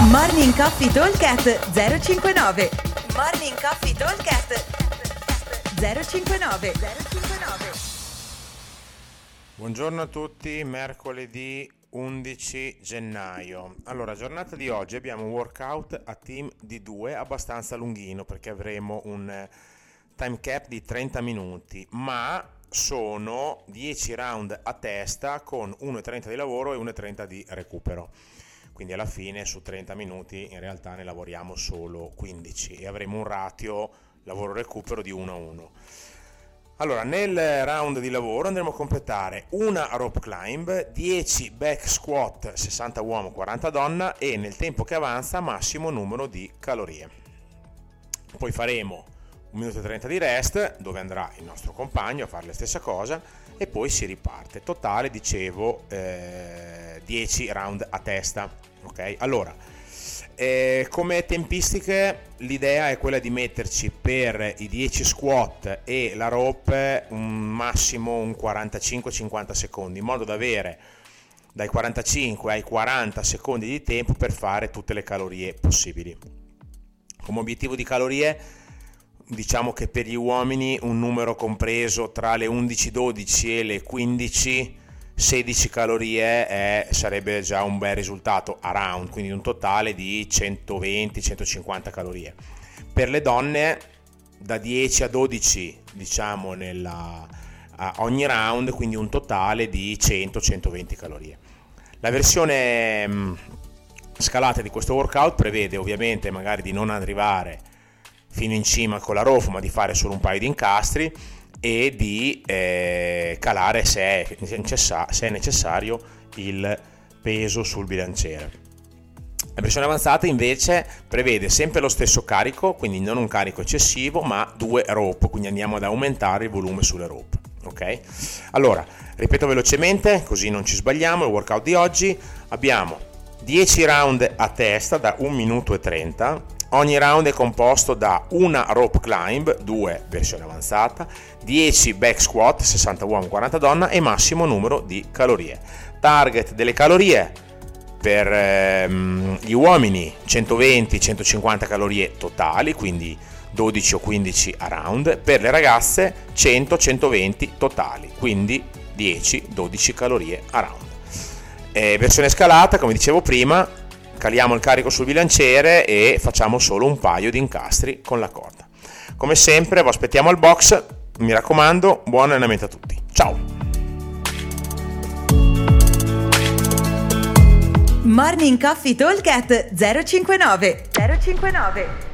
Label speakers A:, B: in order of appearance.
A: Morning Coffee Talkcast 059 Morning Coffee Talkcast 059 059
B: Buongiorno a tutti, mercoledì 11 gennaio. Allora, giornata di oggi abbiamo un workout a team di due abbastanza lunghino perché avremo un eh, time cap di 30 minuti, ma sono 10 round a testa con 1,30 di lavoro e 1,30 di recupero quindi alla fine su 30 minuti in realtà ne lavoriamo solo 15 e avremo un ratio lavoro-recupero di 1 a 1. Allora, nel round di lavoro andremo a completare una rope climb, 10 back squat 60 uomo, 40 donna e nel tempo che avanza massimo numero di calorie. Poi faremo 1 minuto e 30 di rest dove andrà il nostro compagno a fare la stessa cosa e poi si riparte. Totale, dicevo, eh, 10 round a testa ok? Allora, eh, come tempistiche l'idea è quella di metterci per i 10 squat e la rope un massimo un 45-50 secondi, in modo da avere dai 45 ai 40 secondi di tempo per fare tutte le calorie possibili. Come obiettivo di calorie diciamo che per gli uomini un numero compreso tra le 11-12 e le 15 16 calorie è, sarebbe già un bel risultato around, quindi un totale di 120-150 calorie. Per le donne da 10 a 12 diciamo nella, a ogni round, quindi un totale di 100-120 calorie. La versione mm, scalata di questo workout prevede ovviamente magari di non arrivare fino in cima con la rofu ma di fare solo un paio di incastri e di eh, calare se è, se è necessario il peso sul bilanciere. La versione avanzata invece prevede sempre lo stesso carico, quindi non un carico eccessivo, ma due rope, quindi andiamo ad aumentare il volume sulle rope. Ok? Allora, ripeto velocemente, così non ci sbagliamo, il workout di oggi abbiamo 10 round a testa da 1 minuto e 30 Ogni round è composto da una rope climb, 2 versione avanzata, 10 back squat, 60 uomo, 40 donna e massimo numero di calorie. Target delle calorie per ehm, gli uomini 120-150 calorie totali, quindi 12 o 15 a round, per le ragazze 100-120 totali, quindi 10-12 calorie a round. E versione scalata, come dicevo prima, caliamo il carico sul bilanciere e facciamo solo un paio di incastri con la corda. Come sempre vi aspettiamo al box, mi raccomando, buon allenamento a tutti. Ciao!
A: Morning Coffee Talk 059 059